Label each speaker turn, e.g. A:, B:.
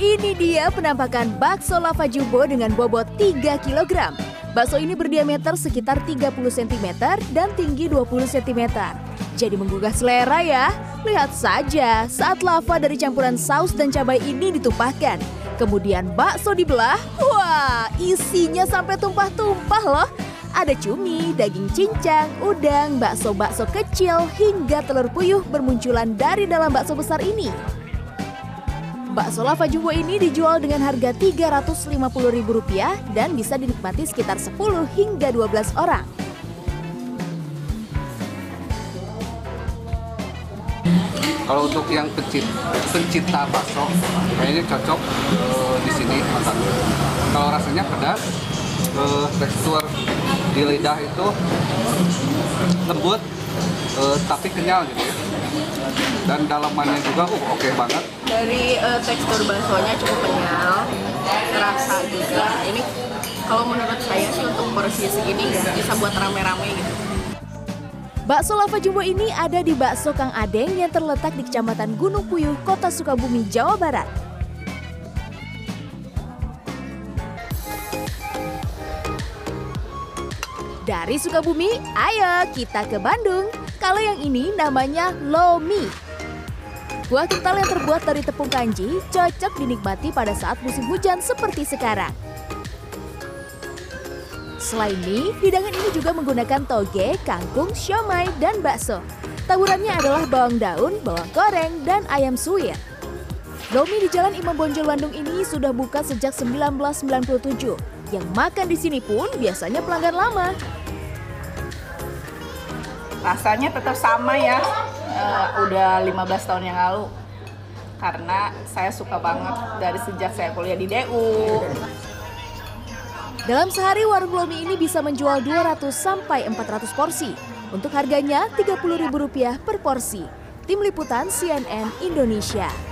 A: Ini dia penampakan bakso lava jumbo dengan bobot 3 kg. Bakso ini berdiameter sekitar 30 cm dan tinggi 20 cm. Jadi menggugah selera ya. Lihat saja saat lava dari campuran saus dan cabai ini ditumpahkan. Kemudian bakso dibelah. Wah, isinya sampai tumpah-tumpah loh. Ada cumi, daging cincang, udang, bakso-bakso kecil, hingga telur puyuh bermunculan dari dalam bakso besar ini. Bakso lava jumbo ini dijual dengan harga Rp350.000 dan bisa dinikmati sekitar 10 hingga 12 orang.
B: Kalau untuk yang pecinta, pencinta bakso, kayaknya cocok uh, di sini makan. Kalau rasanya pedas, uh, tekstur di lidah itu lembut, uh, tapi kenyal gitu ya. Dan dalamannya juga uh, oke okay banget.
C: Dari uh, tekstur baksonya cukup kenyal, rasa juga. Ini kalau menurut saya sih untuk porsi segini bisa buat rame-rame gitu.
A: Bakso lava jumbo ini ada di Bakso Kang Adeng yang terletak di Kecamatan Gunung Puyuh, Kota Sukabumi, Jawa Barat. Dari Sukabumi, ayo kita ke Bandung. Kalau yang ini namanya Lomi. Buah kental yang terbuat dari tepung kanji cocok dinikmati pada saat musim hujan seperti sekarang. Selain mie, hidangan ini juga menggunakan toge, kangkung, siomay, dan bakso. Taburannya adalah bawang daun, bawang goreng, dan ayam suwir. Lomi di Jalan Imam Bonjol Bandung ini sudah buka sejak 1997. Yang makan di sini pun biasanya pelanggan lama.
C: Rasanya tetap sama ya, uh, udah 15 tahun yang lalu. Karena saya suka banget dari sejak saya kuliah di DU.
A: Dalam sehari warung Lomi ini bisa menjual 200 sampai 400 porsi. Untuk harganya Rp30.000 per porsi. Tim Liputan CNN Indonesia.